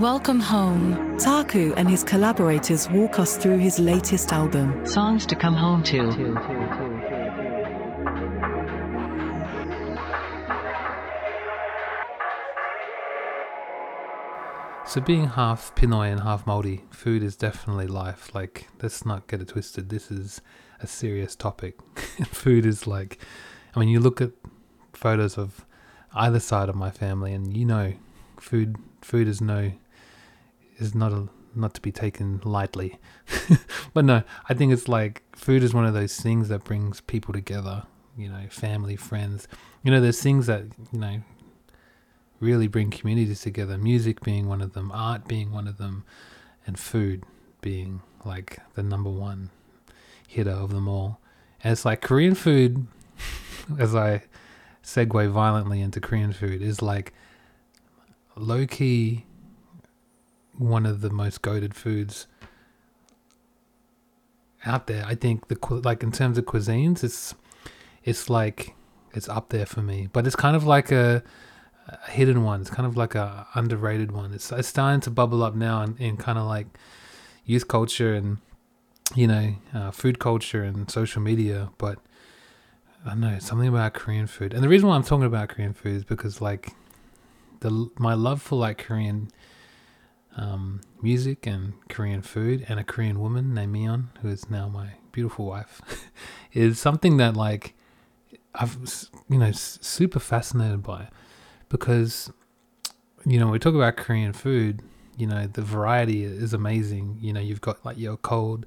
Welcome home. Ta-ku and his collaborators walk us through his latest album. Songs to come home to. So being half Pinoy and half Maori, food is definitely life. Like, let's not get it twisted. This is a serious topic. food is like, I mean, you look at photos of either side of my family, and you know, food food is no is not a not to be taken lightly. but no, I think it's like food is one of those things that brings people together. You know, family, friends. You know, there's things that you know really bring communities together. Music being one of them, art being one of them, and food being like the number one hitter of them all. And it's like Korean food, as I segue violently into Korean food, is like low key one of the most goated foods out there. I think the like in terms of cuisines, it's it's like it's up there for me. But it's kind of like a a hidden one. It's kind of like a underrated one. It's it's starting to bubble up now in, in kind of like youth culture and you know uh, food culture and social media. But I don't know something about Korean food, and the reason why I'm talking about Korean food is because like the my love for like Korean um, music and Korean food and a Korean woman named Mion, who is now my beautiful wife, is something that like I've you know super fascinated by because you know when we talk about Korean food, you know the variety is amazing. You know you've got like your cold,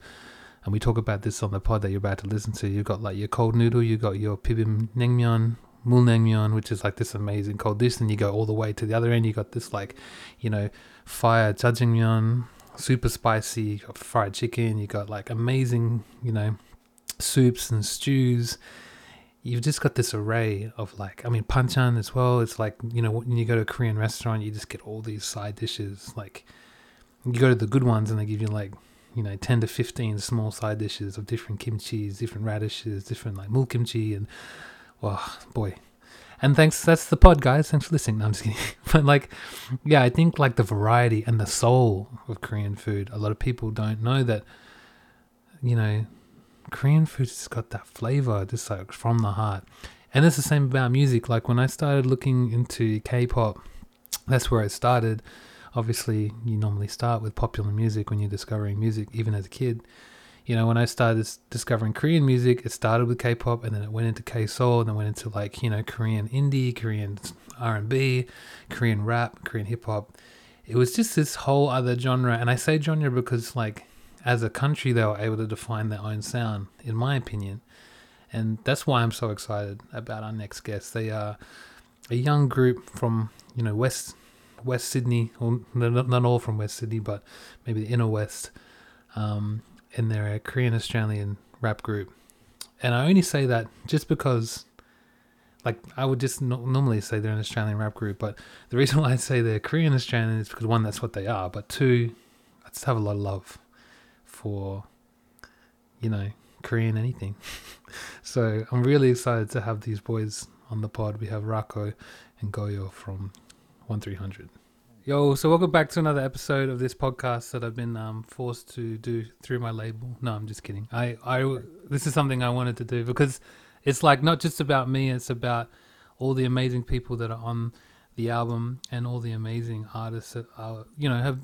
and we talk about this on the pod that you're about to listen to. You've got like your cold noodle, you've got your pibim naengmyeon, mulnaengmyeon, which is like this amazing cold dish, and you go all the way to the other end. You got this like you know fire jjajangmyeon, super spicy. You got fried chicken. You got like amazing you know soups and stews you've just got this array of like I mean panchan as well. It's like you know when you go to a Korean restaurant, you just get all these side dishes. Like you go to the good ones and they give you like you know ten to fifteen small side dishes of different kimchis, different radishes, different like mul kimchi, and wow, boy. And thanks, that's the pod, guys. Thanks for listening. No, I'm just kidding. but like, yeah, I think like the variety and the soul of Korean food. A lot of people don't know that. You know, Korean food's got that flavor, just like from the heart. And it's the same about music. Like when I started looking into K-pop, that's where it started. Obviously, you normally start with popular music when you're discovering music, even as a kid. You know, when I started discovering Korean music, it started with K-pop, and then it went into K-soul, and then went into like you know Korean indie, Korean R&B, Korean rap, Korean hip hop. It was just this whole other genre, and I say genre because like as a country, they were able to define their own sound, in my opinion. And that's why I'm so excited about our next guest. They are a young group from, you know, West West Sydney, or not, not all from West Sydney, but maybe the inner West. Um, and they're a Korean Australian rap group. And I only say that just because, like, I would just no- normally say they're an Australian rap group, but the reason why I say they're Korean Australian is because one, that's what they are, but two, I just have a lot of love for, you know, Korean anything. so I'm really excited to have these boys on the pod. We have Rako and Goyo from 1300. Yo, so welcome back to another episode of this podcast that I've been um, forced to do through my label. No, I'm just kidding. I, I, this is something I wanted to do because it's like not just about me. It's about all the amazing people that are on the album and all the amazing artists that are, you know, have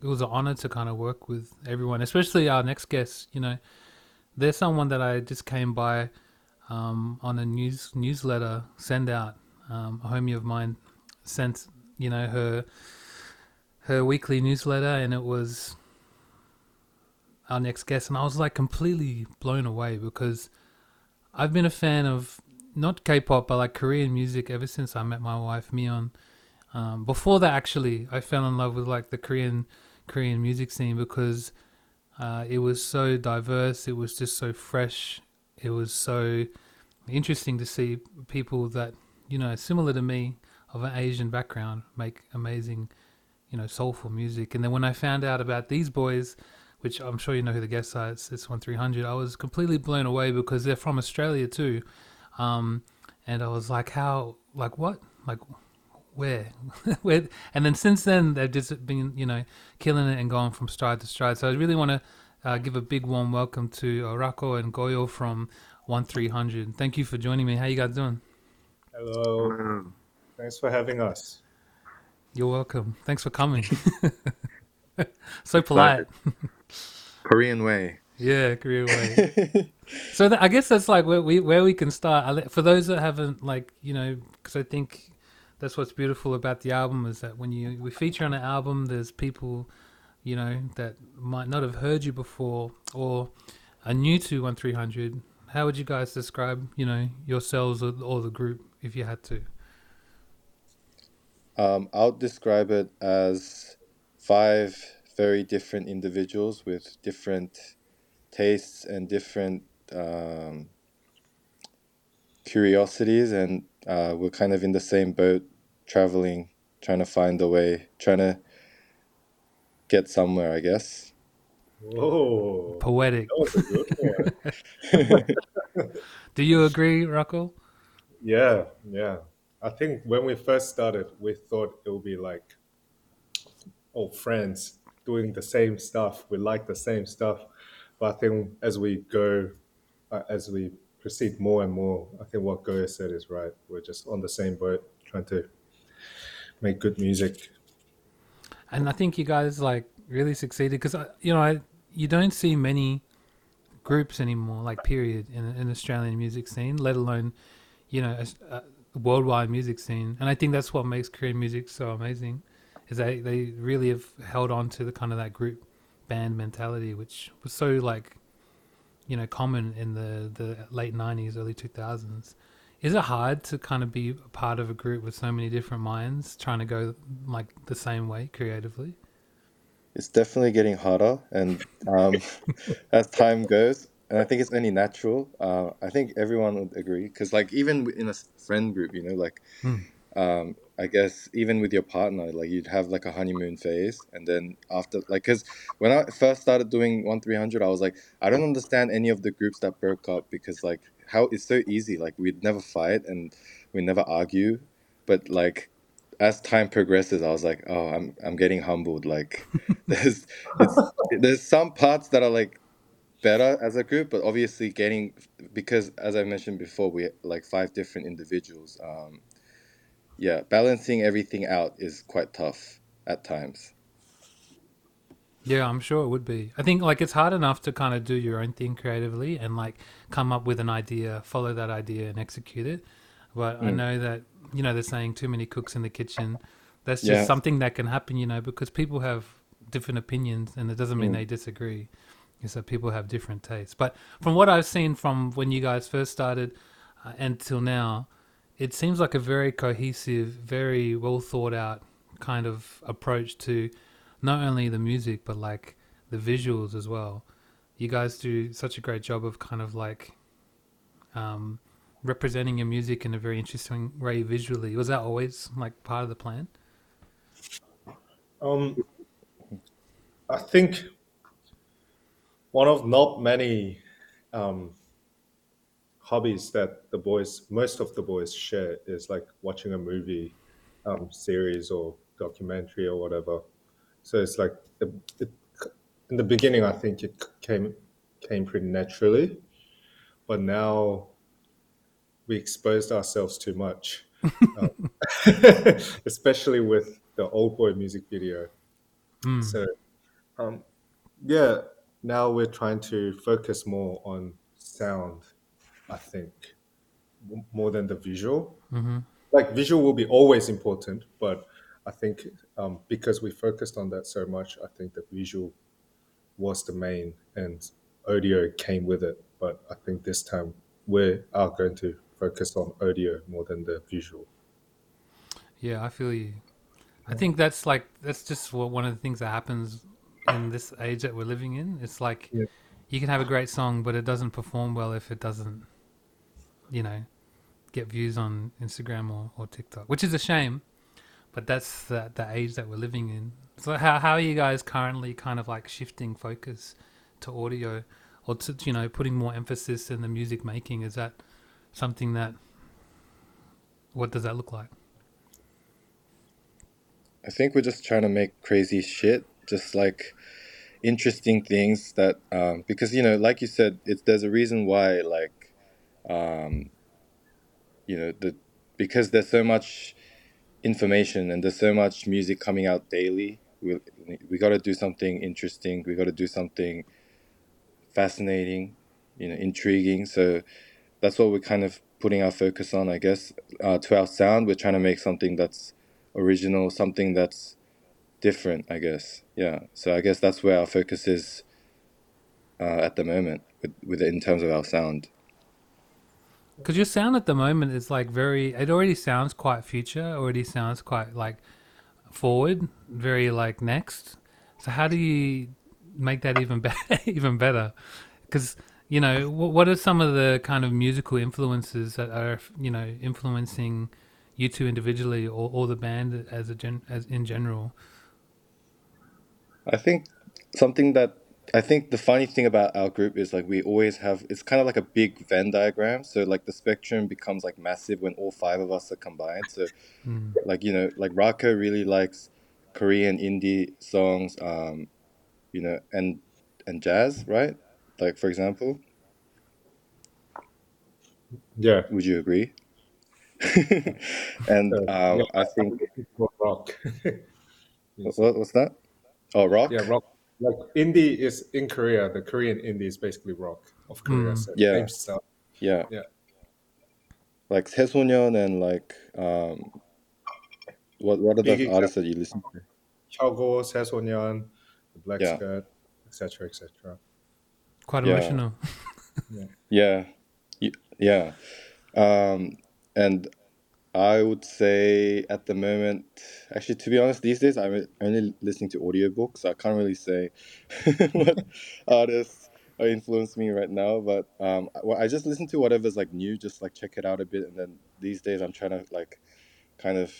it was an honor to kind of work with everyone, especially our next guest. You know, there's someone that I just came by um, on a news newsletter send out. Um, a homie of mine sent, you know, her her weekly newsletter, and it was our next guest, and I was like completely blown away because I've been a fan of not K-pop but like Korean music ever since I met my wife Mion. Um, before that, actually, I fell in love with like the Korean Korean music scene because uh, it was so diverse. It was just so fresh. It was so interesting to see people that you know similar to me of an Asian background make amazing, you know, soulful music. And then when I found out about these boys, which I'm sure you know who the guests are, it's, it's one three hundred. I was completely blown away because they're from Australia too, um, and I was like, how, like what, like where, where? And then since then, they've just been, you know, killing it and going from stride to stride. So I really want to uh, give a big warm welcome to uh, Rako and Goyo from One Three Hundred. Thank you for joining me. How you guys doing? Hello. Thanks for having us. You're welcome. Thanks for coming. so polite. Korean way. Yeah, Korean way. so that, I guess that's like where we where we can start. I, for those that haven't like you know, because I think that's what's beautiful about the album is that when you we feature on an album, there's people you know that might not have heard you before or are new to one three hundred. How would you guys describe you know yourselves or, or the group if you had to? Um, I'll describe it as five very different individuals with different tastes and different um, curiosities, and uh, we're kind of in the same boat, traveling, trying to find a way, trying to get somewhere, I guess. Whoa. Poetic. That was a good one. Do you agree, Rako? yeah, yeah. I think when we first started, we thought it would be like old friends doing the same stuff. We like the same stuff. But I think as we go, uh, as we proceed more and more, I think what Goyo said is right. We're just on the same boat, trying to make good music. and I think you guys like really succeeded because you know I, you don't see many groups anymore, like period, in in Australian music scene, let alone you know a, a worldwide music scene. And I think that's what makes Korean music so amazing, is they they really have held on to the kind of that group band mentality, which was so like you know common in the the late '90s, early 2000s. Is it hard to kind of be a part of a group with so many different minds trying to go like the same way creatively? It's definitely getting harder, and um, as time goes, and I think it's only natural. Uh, I think everyone would agree because, like, even in a friend group, you know, like, Hmm. um, I guess even with your partner, like, you'd have like a honeymoon phase, and then after, like, because when I first started doing one three hundred, I was like, I don't understand any of the groups that broke up because, like, how it's so easy. Like, we'd never fight and we never argue, but like as time progresses, I was like, oh, I'm I'm getting humbled. Like, there's it's, there's some parts that are like better as a group, but obviously getting because as I mentioned before, we like five different individuals. Um, yeah, balancing everything out is quite tough at times. Yeah, I'm sure it would be. I think like it's hard enough to kind of do your own thing creatively and like come up with an idea, follow that idea and execute it. But I Mm. know that, you know, they're saying too many cooks in the kitchen. That's just Yeah. something that can happen, you know, because people have different opinions and it doesn't mean Mm. they disagree. It's that people have different tastes. But from what I've seen from when you guys first started uh, until now, it seems like a very cohesive, very well thought out kind of approach to not only the music but like the visuals as well. You guys do such a great job of kind of like um, representing your music in a very interesting way visually. Was that always like part of the plan? Um, I think one of not many um, hobbies that the boys, most of the boys share is like watching a movie um, series or documentary or whatever. So it's like it, it, in the beginning, I think it came came pretty naturally, but now we exposed ourselves too much, um, especially with the old boy music video. Mm. So, um, yeah, now we're trying to focus more on sound, I think, more than the visual. hmm Like, visual will be always important, but I think um, because we focused on that so much, I think the visual was the main and audio came with it. But I think this time we are going to focus on audio more than the visual. Yeah, I feel you. I think that's like that's just what one of the things that happens in this age that we're living in. It's like Yeah. you can have a great song, but it doesn't perform well if it doesn't, you know, get views on Instagram or, or TikTok, which is a shame. But that's the the age that we're living in. So how how are you guys currently kind of like shifting focus to audio, or to you know putting more emphasis in the music making? Is that something that what does that look like? I think we're just trying to make crazy shit, just like interesting things that um, because you know, like you said, it's there's a reason why like um, you know the because there's so much information and there's so much music coming out daily. We we got to do something interesting. We got to do something fascinating, you know, intriguing. So that's what we're kind of putting our focus on, I guess. Uh, to our sound, we're trying to make something that's original, something that's different, I guess. Yeah. So I guess that's where our focus is uh, at the moment, with, with in terms of our sound. Because your sound at the moment is like very. It already sounds quite future. Already sounds quite like forward. Very like next. So how do you make that even better? even better? Because you know, what, are some of the kind of musical influences that are you know influencing you two individually or, or the band as a gen, as in general? I think something that I think the funny thing about our group is like we always have it's kind of like a big Venn diagram. So like the spectrum becomes like massive when all five of us are combined. So Mm. like you know like Rako really likes Korean indie songs, um, you know, and and jazz, right? Like for example, Yeah. would you agree? and Uh, um, yeah. I think rock. what, what's that? Oh, rock. Yeah, rock. Like indie is in Korea. The Korean indie is basically rock of Korea. Mm. So yeah. Stuff. Yeah. Yeah. Like Taesoneon and like um, what what are the artists that you listen to? Chago, Taesoneon, the Black yeah. Skirt, etc., etc. Quite yeah. emotional. yeah. Yeah. Yeah. Um, and I would say at the moment, actually, to be honest, these days I'm only listening to audiobooks. So I can't really say what artists are influencing me right now. But um, I- well, I just listen to whatever's like new, just like check it out a bit. And then these days I'm trying to like kind of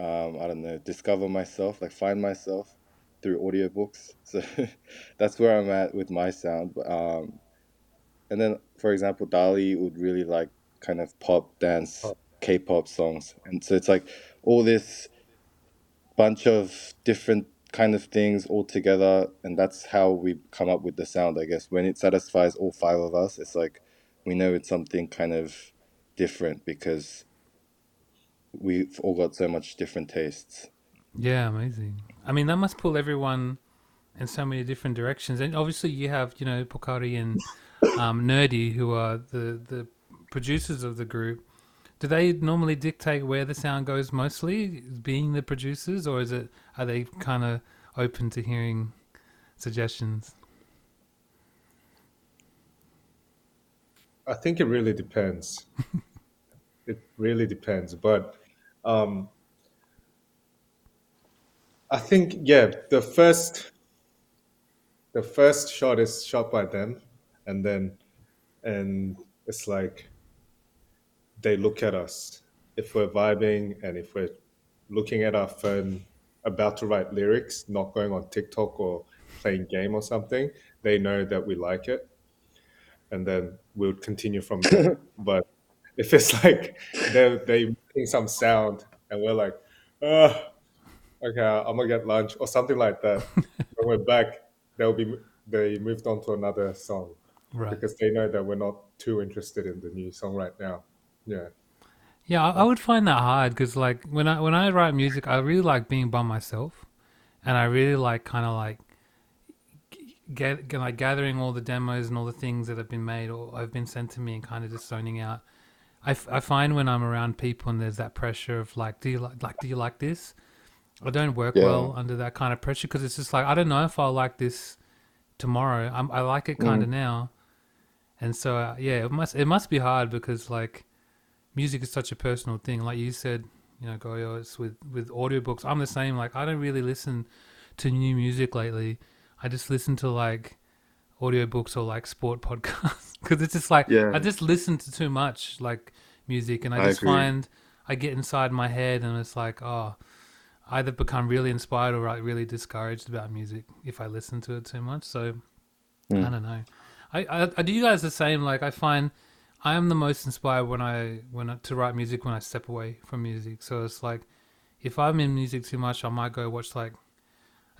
um, I don't know, discover myself, like find myself through audiobooks. So that's where I'm at with my sound. But, Um, and then, for example, Dali would really like kind of pop, dance, Pop. K-pop songs, and so it's like all this bunch of different kind of things all together, and that's how we come up with the sound. I guess when it satisfies all five of us, it's like we know it's something kind of different because we've all got so much different tastes. Yeah, amazing. I mean, that must pull everyone in so many different directions. And obviously, you have you know Pokari and um, Nerdie, who are the the producers of the group. Do they normally dictate where the sound goes mostly, being the producers, or is it are they kind of open to hearing suggestions? I think it really depends. it really depends, but um, I think yeah, the first the first shot is shot by them, and then and it's like they look at us if we're vibing and if we're looking at our phone about to write lyrics, not going on TikTok or playing game or something. They know that we like it, and then we'll continue from there. but if it's like they're they making some sound and we're like, uh, okay, I'm gonna get lunch or something like that. when we're back, they'll be they moved on to another song Right. because they know that we're not too interested in the new song right now. Yeah, Yeah, I, I would find that hard because like when I when I write music, I really like being by myself, and I really like kind of like get, like gathering all the demos and all the things that have been made or have been sent to me and kind of just zoning out. I, f- I find when I'm around people and there's that pressure of like, do you like like do you like this? I don't work Yeah. well under that kind of pressure because it's just like I don't know if I'll like this tomorrow. I'm, I like it kind of now, and so uh, yeah, it must it must be hard because like music is such a personal thing. Like you said, you know, Goyo, it's with with audiobooks. I'm the same. Like I don't really listen to new music lately. I just listen to like audiobooks or like sport podcasts because it's just like Yeah. I just listen to too much like music, and I, I just agree. find I get inside my head, and it's like oh. I either become really inspired or like really discouraged about music if I listen to it too much. So Mm. I don't know. I, I, I do you guys the same. Like I find I am the most inspired when I when to write music when I step away from music. So it's like if I'm in music too much, I might go watch like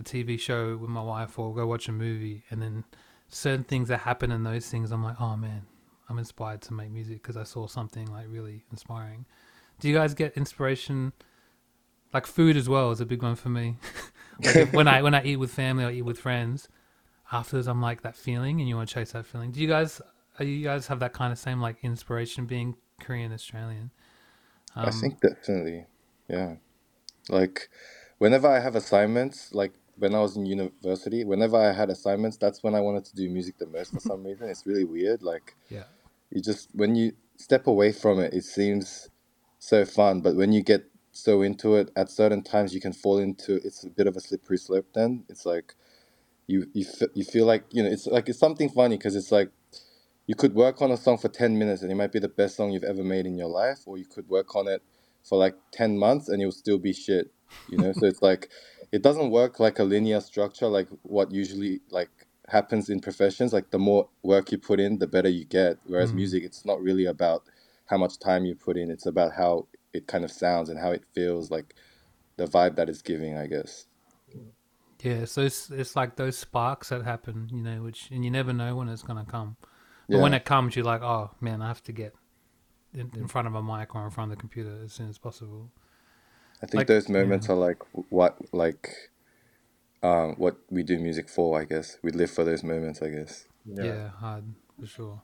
a TV show with my wife or go watch a movie, and then certain things that happen in those things, I'm like, oh man, I'm inspired to make music because I saw something like really inspiring. Do you guys get inspiration? Like food as well is a big one for me. like when I when I eat with family or eat with friends, afterwards I'm like that feeling, and you want to chase that feeling. Do you guys? Are you guys have that kind of same like inspiration being Korean Australian? I um, think definitely, yeah. Like, whenever I have assignments, like when I was in university, whenever I had assignments, that's when I wanted to do music the most for some reason. It's really weird. Like, Yeah. you just when you step away from it, it seems so fun, but when you get so into it, at certain times you can fall into it's a bit of a slippery slope. Then it's like you you fe- you feel like you know it's like it's something funny because it's like you could work on a song for 10 minutes and it might be the best song you've ever made in your life or you could work on it for like 10 months and it will still be shit you know? So it's like it doesn't work like a linear structure like what usually like happens in professions. Like the more work you put in the better you get. Whereas Mm. music it's not really about how much time you put in. It's about how it kind of sounds and how it feels like the vibe that it's giving i guess. Yeah, so it's it's like those sparks that happen, you know, which and you never know when it's gonna come. But when it comes, you're like, oh man, I have to get in, in front of a mic or in front of the computer as soon as possible. I think Like, those moments yeah. are like what like um what we do music for, I guess. We live for those moments, I guess. Yeah, hard for sure.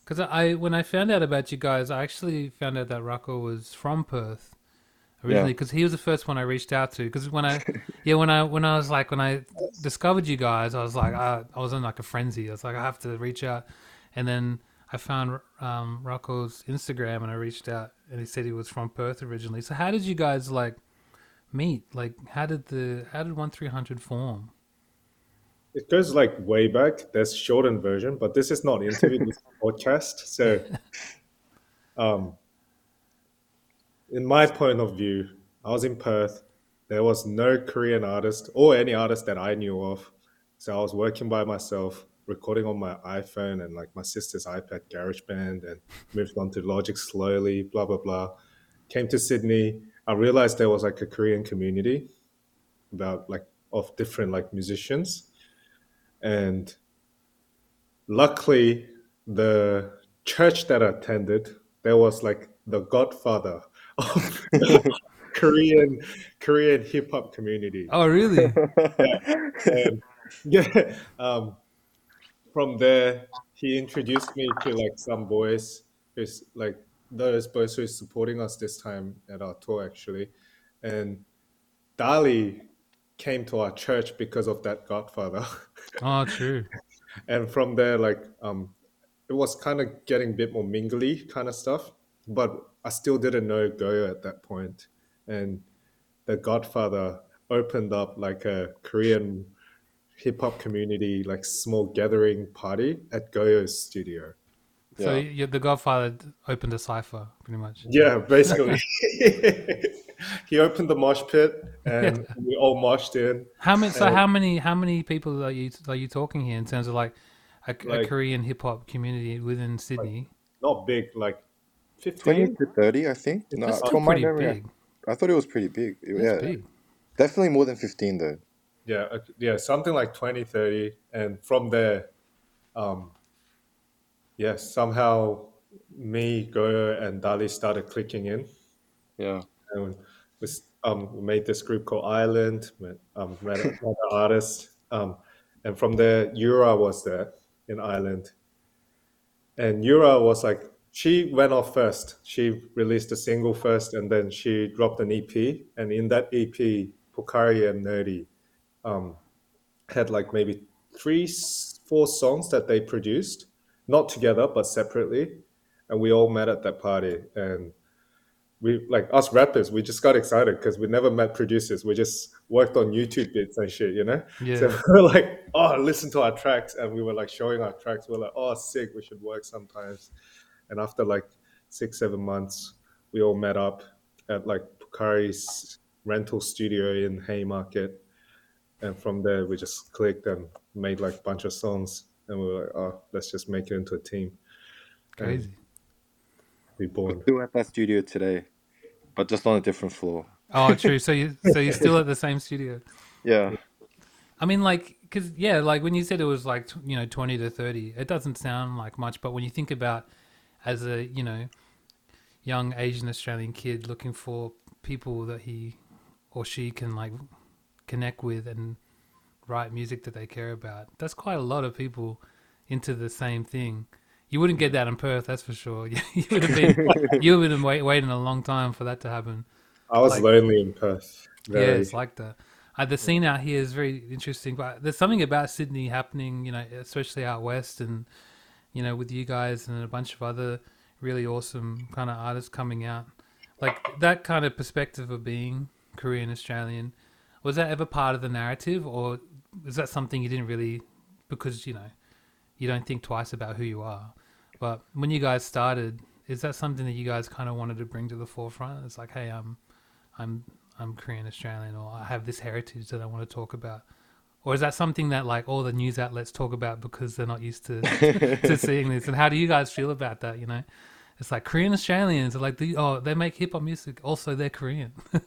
Because I when I found out about you guys, I actually found out that Rako was from Perth originally. Because he was the first one I reached out to. Because when I yeah when I when I was like when I discovered you guys, I was like I, I was in like a frenzy. I was like I have to reach out, and then I found um, Rako's Instagram and I reached out and he said he was from Perth originally. So how did you guys like meet? Like how did the how did one three hundred form? It goes like way back. There's shortened version, but this is not interview, this is podcast. So, um, in my point of view, I was in Perth. There was no Korean artist or any artist that I knew of. So I was working by myself, recording on my iPhone and like my sister's iPad GarageBand and moved on to Logic slowly, blah, blah, blah. Came to Sydney. I realized there was like a Korean community about like of different like musicians and luckily the church that I attended there was like the godfather of korean korean hip-hop community. Oh really? and yeah um, from there he introduced me to like some boys. Who's like those boys who is supporting us this time at our tour actually. And dali came to our church because of that godfather. Oh true. and from there like um it was kind of getting a bit more mingly kind of stuff. But i still didn't know goyo at that point and the godfather opened up like a korean hip-hop community like small gathering party at goyo's studio So Yeah. you the Godfather opened a cipher, pretty much. yeah basically he opened the mosh pit and we all moshed in How many? So how many? How many people are you are you talking here in terms of like a, a Korean hip hop community within Sydney? not big like 20 15 to 30, I think. No, That's from still my pretty memory, I- big. I thought it was pretty big. It- That's yeah, big. definitely more than 15 though. yeah uh, yeah something like 20 30 and from there um yeah somehow me goyo and dali started clicking in Yeah. and we, s- um, we made this group called island met, um, met another artist um, and from there yura was there in island and yura was like she went off first she released a single first and then she dropped an ep and in that ep Pokari and Nerdie um, had like maybe three, four songs that they produced, not together but separately, and we all met at that party. And we, like us rappers, we just got excited because we never met producers. We just worked on YouTube bits and shit, you know. Yeah. So we were like, oh, listen to our tracks, and we were like showing our tracks. We are like, oh, sick, we should work sometimes. And after like six, seven months, we all met up at like Pokari's rental studio in Haymarket and from there we just clicked and made like a bunch of songs and we were like oh let's just make it into a team Crazy. we born Still at that studio today, but just on a different floor. Oh, true. So you so you're still at the same studio. Yeah. I mean, like, because yeah, like when you said it was like you know twenty to thirty, it doesn't sound like much, but when you think about as a you know young Asian Australian kid looking for people that he or she can like connect with and write music that they care about, that's quite a lot of people into the same thing. You wouldn't get that in Perth, that's for sure. you would have been you would have been wait, waiting a long time for that to happen. I was Like- lonely in Perth. Yeah, it's like that. Uh, the scene out here is very interesting, but there's something about Sydney happening, you know, especially out west, and you know, with you guys and a bunch of other really awesome kind of artists coming out. Like that kind of perspective of being Korean Australian, was that ever part of the narrative, or is that something you didn't really, because you know, you don't think twice about who you are. But when you guys started, is that something that you guys kind of wanted to bring to the forefront? It's like, hey, I'm, I'm, I'm Korean Australian, or I have this heritage that I want to talk about. Or is that something that like all the news outlets talk about because they're not used to to seeing this? And how do you guys feel about that? You know, it's like Korean Australians are like the oh they make hip hop music, also they're Korean.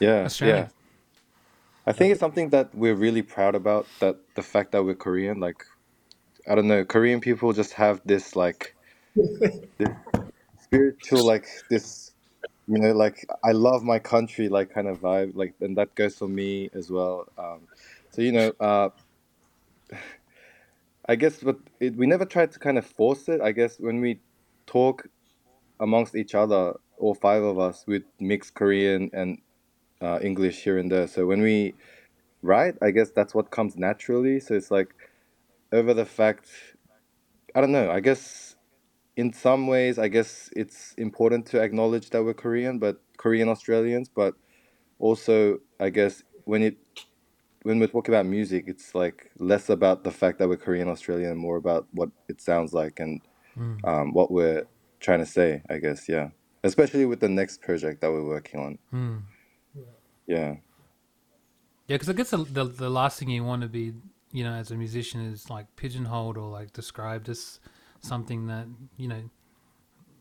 Yeah. Australian. Yeah. I think it's something that we're really proud about. That the fact that we're Korean, like, I don't know, Korean people just have this like, this spiritual like this, you know, like I love my country like kind of vibe. Like, and that goes for me as well. Um, so you know, uh, I guess, but it, we never tried to kind of force it. I guess when we talk amongst each other, all five of us, we mix Korean and uh, English here and there. So when we write, I guess that's what comes naturally. So it's like over the fact, I don't know. I guess in some ways, I guess it's important to acknowledge that we're Korean, but Korean Australians. But also, I guess when it when we're talking about music, it's like less about the fact that we're Korean Australian, and more about what it sounds like and um, what we're trying to say. I guess, yeah. Especially with the next project that we're working on. Hmm. Yeah. Yeah, because I guess the, the the last thing you want to be, you know, as a musician is like pigeonholed or like described as something that you know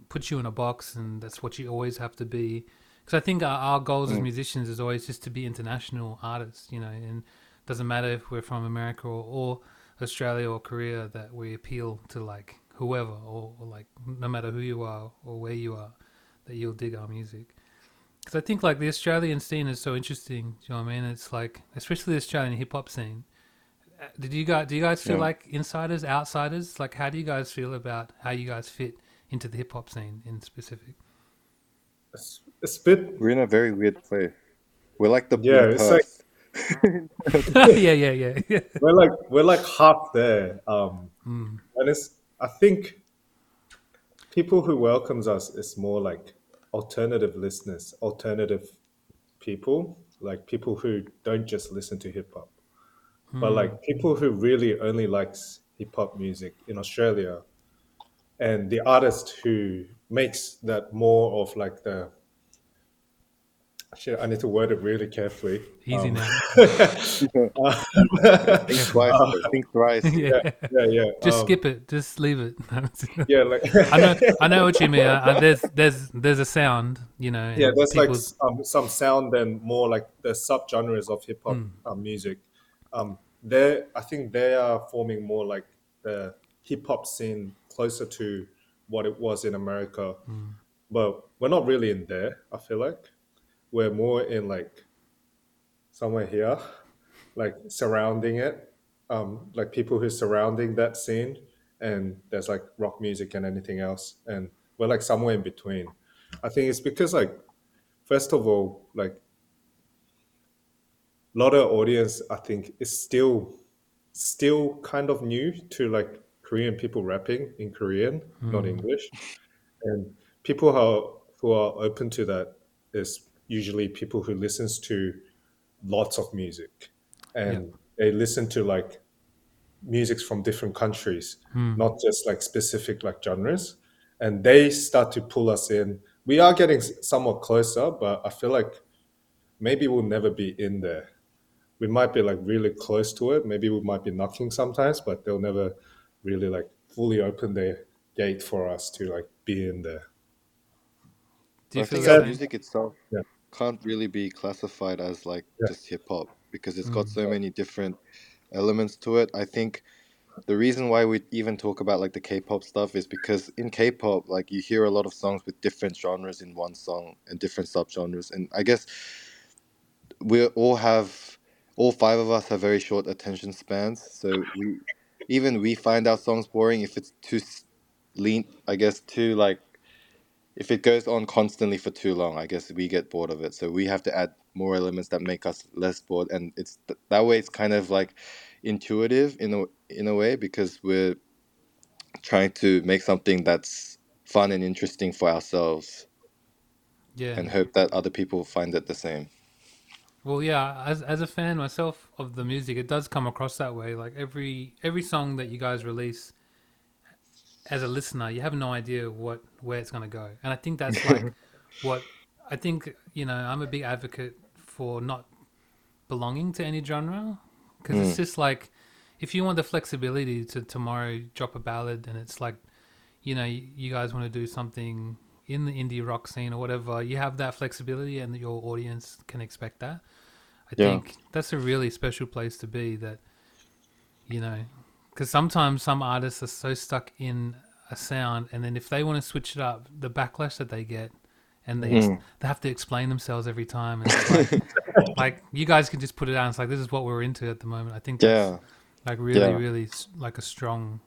puts you in a box, and that's what you always have to be. Because I think our, our goals as musicians is always just to be international artists, you know, and doesn't matter if we're from America or, or Australia or Korea, that we appeal to like whoever or, or like no matter who you are or where you are, that you'll dig our music. Because I think like the Australian scene is so interesting. Do you know what I mean? It's like, especially the Australian hip hop scene. Uh, Did you guys? Do you guys feel Yeah. like insiders, outsiders? Like, how do you guys feel about how you guys fit into the hip hop scene in specific? It's, it's a bit. We're in a very weird place. We're like the Yeah, blue it's like- yeah, yeah, yeah, yeah. We're like we're like half there. Um, Mm. and it's. I think people who welcomes us is more like alternative listeners, alternative people, like people who don't just listen to hip hop, but like people who really only likes hip hop music in Australia, and the artist who makes that more of like the. Shit, I need to word it really carefully. Easy Um, now. think twice. think thrice. yeah. yeah, yeah. Just um, skip it. Just leave it. Yeah, like I know. I know what you mean. Uh, there's, there's, there's a sound. You know. yeah, and there's like people's- some, some sound and more like the subgenres of hip hop Mm. um, music. Um, they, I think they are forming more like the hip hop scene closer to what it was in America, Mm. but we're not really in there. I feel like we're more in like somewhere here, like surrounding it, um, like people who are surrounding that scene, and there's like rock music and anything else, and we're like somewhere in between. I think it's because like first of all, like a lot of audience I think is still still kind of new to like Korean people rapping in Korean, not English. And people who are, who are open to that is usually people who listens to lots of music and they listen to like musics from different countries, hmm. not just like specific like genres. And they start to pull us in. We are getting somewhat closer, but I feel like maybe we'll never be in there. We might be like really close to it. Maybe we might be knocking sometimes, but they'll never really like fully open their gate for us to like be in there. Do you I feel think the our same? music itself. Yeah. can't really be classified as like Yeah. just hip hop because it's got mm. so many different elements to it. I think the reason why we even talk about like the K-pop stuff is because in K-pop, like you hear a lot of songs with different genres in one song and different subgenres, and I guess we all have all five of us have very short attention spans, so we even we find our songs boring if it's too lean. I guess too like if it goes on constantly for too long, I guess we get bored of it. So we have to add more elements that make us less bored, and it's th- that way. It's kind of like intuitive in a in a way because we're trying to make something that's fun and interesting for ourselves, Yeah. and hope that other people find it the same. Well, yeah, as as a fan myself of the music, it does come across that way. Like every every song that you guys release, as a listener, you have no idea what where it's gonna go, and I think that's like what I think. You know, I'm a big advocate for not belonging to any genre because it's hmm. just like if you want the flexibility to tomorrow drop a ballad and it's like, you know, you, you guys want to do something in the indie rock scene or whatever, you have that flexibility and your audience can expect that. I Yeah. think that's a really special place to be that, you know, because sometimes some artists are so stuck in a sound and then if they want to switch it up, the backlash that they get and they Mm. they have to explain themselves every time. And like, like you guys can just put it out. It's like this is what we're into at the moment. I think that's Yeah, like really, Yeah. really like a strong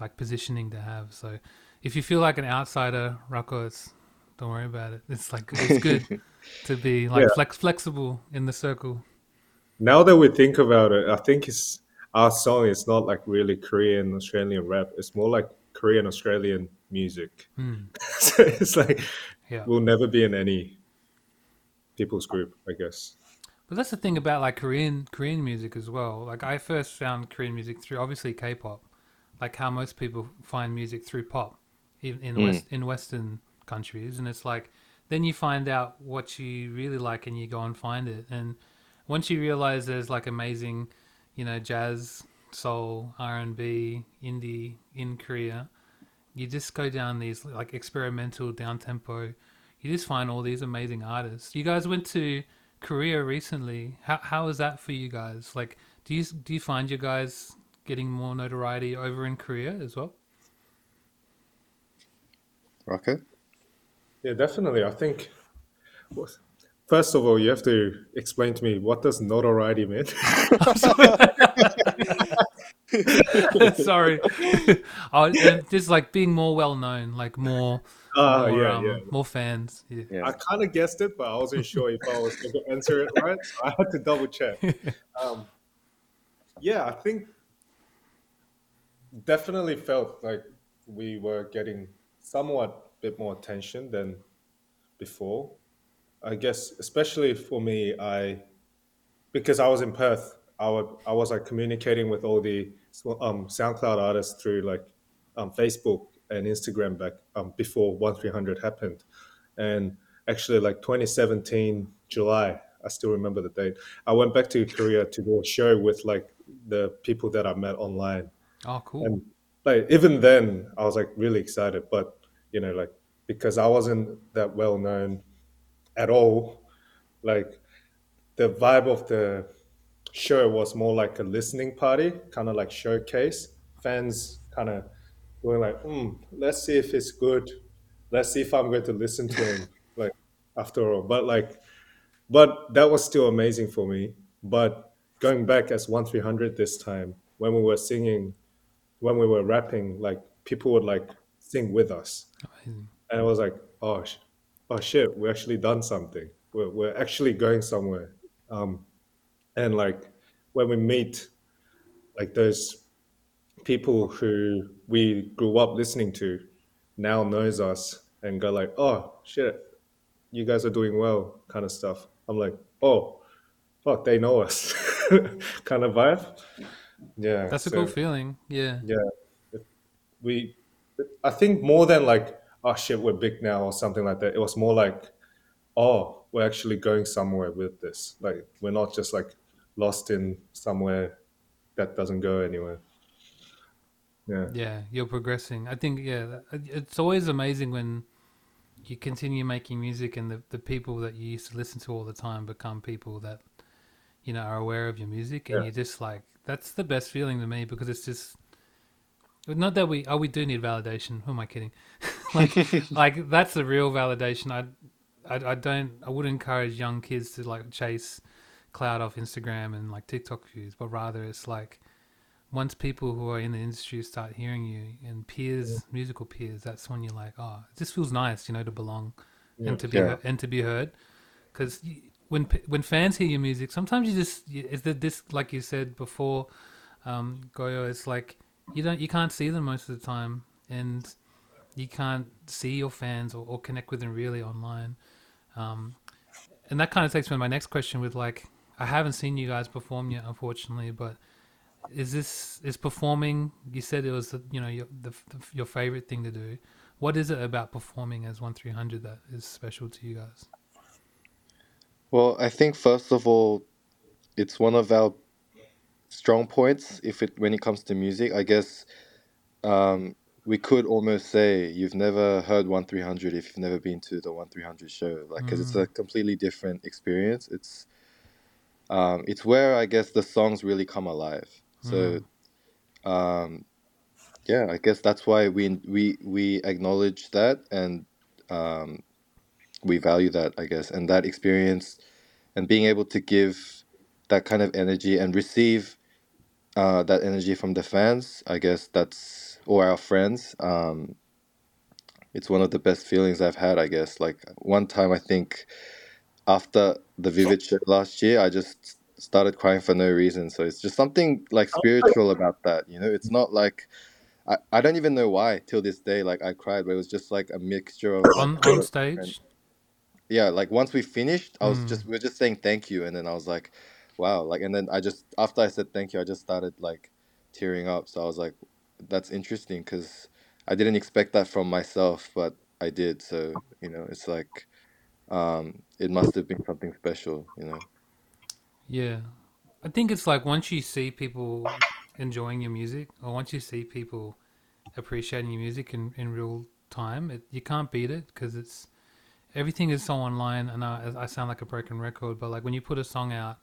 like positioning to have. So if you feel like an outsider, Rako, it's don't worry about it. It's like it's good to be like Yeah. flex flexible in the circle. Now that we think about it, I think it's our song is not like really Korean Australian rap. It's more like Korean Australian music. Hmm. so it's like Yeah. we'll never be in any people's group, I guess. But that's the thing about like Korean Korean music as well. Like I first found Korean music through obviously K-pop, like how most people find music through pop in in, hmm. West, in Western countries, and it's like then you find out what you really like and you go and find it, and once you realize there's like amazing, you know, jazz, soul, R and B, indie in Korea, you just go down these like experimental down tempo. You just find all these amazing artists. You guys went to Korea recently. How how is that for you guys? Like, do you do you find you guys getting more notoriety over in Korea as well? Rocket. Yeah, definitely. I think well, first of all, you have to explain to me what does notoriety mean. Sorry, oh, and just like being more well known, like more, Ah, more, yeah, um, yeah. more fans. Yeah. Yeah. I kind of guessed it, but I wasn't sure if I was going to answer it right. So I had to double check. Um, yeah, I think definitely felt like we were getting somewhat bit more attention than before. I guess, especially for me, I because I was in Perth, I would, I was like communicating with all the um, SoundCloud artists through like um, Facebook and Instagram back um, before one three hundred happened, and actually like 2017 July, I still remember the date. I went back to Korea to do a show with like the people that I met online, Oh, cool. and like even then I was like really excited, but you know like because I wasn't that well known at all, like the vibe of the show was more like a listening party, kind of like showcase. Fans kind of going like, hmm, let's see if it's good. Let's see if I'm going to listen to him. like after all, but like, but that was still amazing for me. But going back as one three hundred this time, when we were singing, when we were rapping, like people would like sing with us Amazing. and I was like, oh, oh shit, we actually done something. We're, we're actually going somewhere. Um, and like when we meet like those people who we grew up listening to now knows us and go like, oh shit, you guys are doing well, kind of stuff. I'm like, oh, fuck, they know us, kind of vibe. Yeah, That's a so- cool feeling. Yeah. yeah we i think more than like oh shit we're big now or something like that it was more like oh we're actually going somewhere with this like we're not just like lost in somewhere that doesn't go anywhere yeah Yeah, you're progressing. I think yeah, it's always amazing when you continue making music, and the the people that you used to listen to all the time become people that you know are aware of your music, and Yeah. you're just like that's the best feeling to me because it's just not that we oh we do need validation. Who am I kidding? like like that's the real validation. I, I I don't I would encourage young kids to like chase cloud off Instagram and like TikTok views, but rather it's like once people who are in the industry start hearing you and peers, musical peers, that's when you're like, oh, it just feels nice, you know, to belong and to be Yeah. and to be heard. Because when when fans hear your music, sometimes you just is that this like you said before, um, Goyo, it's like you don't you can't see them most of the time, and you can't see your fans or, or connect with them really online. Um, and that kind of takes me to my next question with like I haven't seen you guys perform yet, unfortunately, but is this is performing? You said it was you know your the, the, your favorite thing to do. What is it about performing as one three hundred that is special to you guys? Well, I think first of all, it's one of our strong points if it when it comes to music. I guess um, we could almost say you've never heard one three hundred if you've never been to the one three hundred show, like because it's a completely different experience. It's um, it's where I guess the songs really come alive. So um, yeah, I guess that's why we we we acknowledge that and um, we value that, I guess, and that experience and being able to give that kind of energy and receive uh, that energy from the fans, I guess that's or our friends. Um, it's one of the best feelings I've had, I guess. Like one time, I think after the Vivid show last year, I just started crying for no reason. So it's just something like spiritual about that, you know. It's not like I, I don't even know why till this day. Like I cried, but it was just like a mixture of On like, on stage, yeah like once we finished i was Mm. just we were just saying thank you and then i was like wow like and then i just after i said thank you i just started like tearing up so i was like that's interesting because i didn't expect that from myself but i did so you know it's like um it must have been something special you know yeah. I think it's like once you see people enjoying your music, or once you see people appreciating your music in, in real time, it, you can't beat it because it's everything is so online. And I, I sound like a broken record, but like when you put a song out,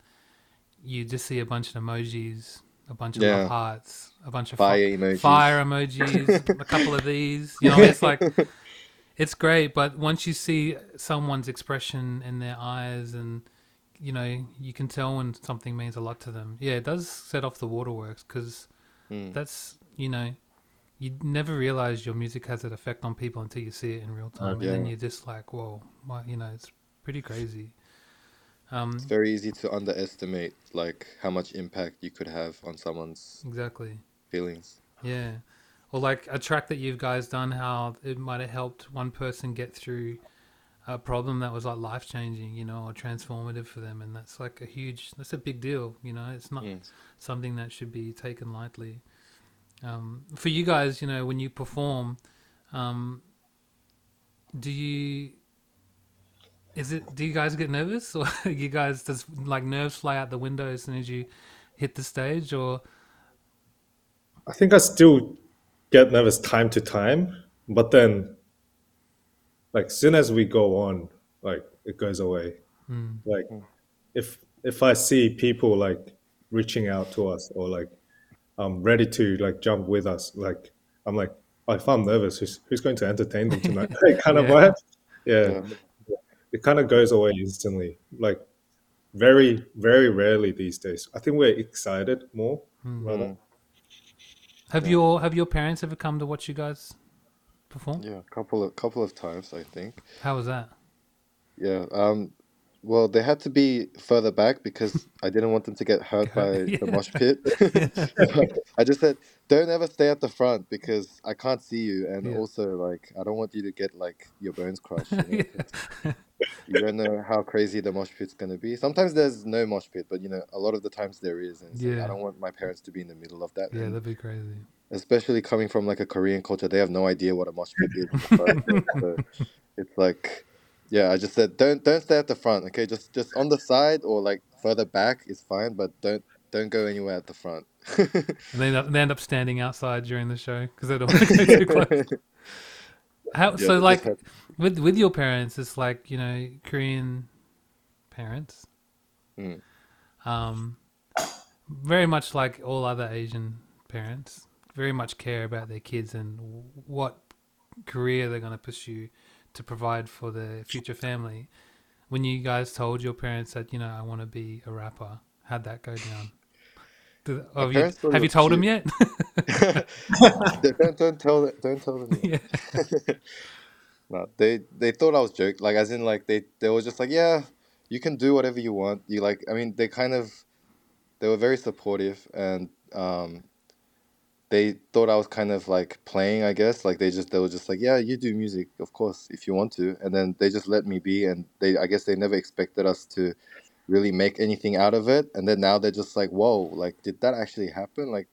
you just see a bunch of emojis, a bunch of Yeah. hearts, a bunch of fire fi- emojis fire emojis, a couple of these. You know, it's like it's great, but once you see someone's expression in their eyes and you know, you can tell when something means a lot to them. Yeah, it does set off the waterworks because Mm. that's, you know, you never realize your music has an effect on people until you see it in real time. And then you're just like, whoa, you know, it's pretty crazy. Um, it's very easy to underestimate like how much impact you could have on someone's exactly. feelings Yeah. Or like a track that you guys done, how it might have helped one person get through a problem that was like life changing, you know, or transformative for them. And that's like a huge, that's a big deal, you know, it's not Mm. something that should be taken lightly. Um, for you guys, you know, when you perform, um, do you, is it, do you guys get nervous or you guys, does like nerves fly out the window as soon as you hit the stage or, I think I still get nervous time to time, but then, like, soon as we go on, like, it goes away. mm, Like, if if I see people like reaching out to us or like um ready to like jump with us, like I'm like, oh, if I'm nervous, who's who's going to entertain them tonight? Like, kind of Yeah. vibe. Yeah, Yeah. It kind of goes away instantly. Like, very very rarely these days. I think we're excited more. mm. rather. Have Yeah. your have your parents ever come to watch you guys perform? yeah a couple of couple of times i think How was that? Yeah. Um. Well, they had to be further back because I didn't want them to get hurt by the mosh pit. I just said, don't ever stay at the front because I can't see you, and Yeah. also like I don't want you to get like your bones crushed. You, know? you don't know how crazy the mosh pit's gonna be. Sometimes there's no mosh pit, but you know a lot of the times there is, and like, Yeah. I don't want my parents to be in the middle of that. yeah, and that'd be crazy. especially coming from like a Korean culture, they have no idea what a mosh pit is. in the first place. so it's like, yeah, I just said don't don't stay at the front, okay? Just just on the side or like further back is fine, but don't don't go anywhere at the front. And they end up, they end up standing outside during the show because they don't want to go too close. How Yeah, so? Like had- with with your parents, it's like you know Korean parents. Mm. Um, very much like all other Asian parents, very much care about their kids and what career they're going to pursue to provide for their future family. When you guys told your parents that you know I want to be a rapper, how'd that go down? My have you, parents thought it have you told them yet? don't, don't tell it- don't tell them. yet. yeah. No, they they thought I was joking. Like as in like they they were just like, yeah, you can do whatever you want. You like I mean they kind of they were very supportive and um they thought I was kind of like playing, I guess. Like they just they were just like, yeah, you do music, of course, if you want to. And then they just let me be and they I guess they never expected us to really make anything out of it. And then now they're just like, whoa, like did that actually happen? Like